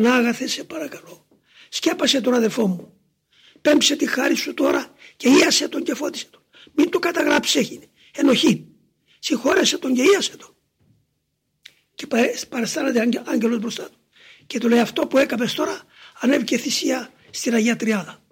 Πανάγαθε σε παρακαλώ. Σκέπασε τον αδελφό μου. Πέμψε τη χάρη σου τώρα και ίασε τον και φώτισε τον. Μην το καταγράψεις έγινε. Ενοχή. Συγχώρεσε τον και ίασε τον. Και παραστάνεται άγγελος μπροστά του. Και του λέει αυτό που έκαμε τώρα ανέβηκε θυσία στην Αγία Τριάδα.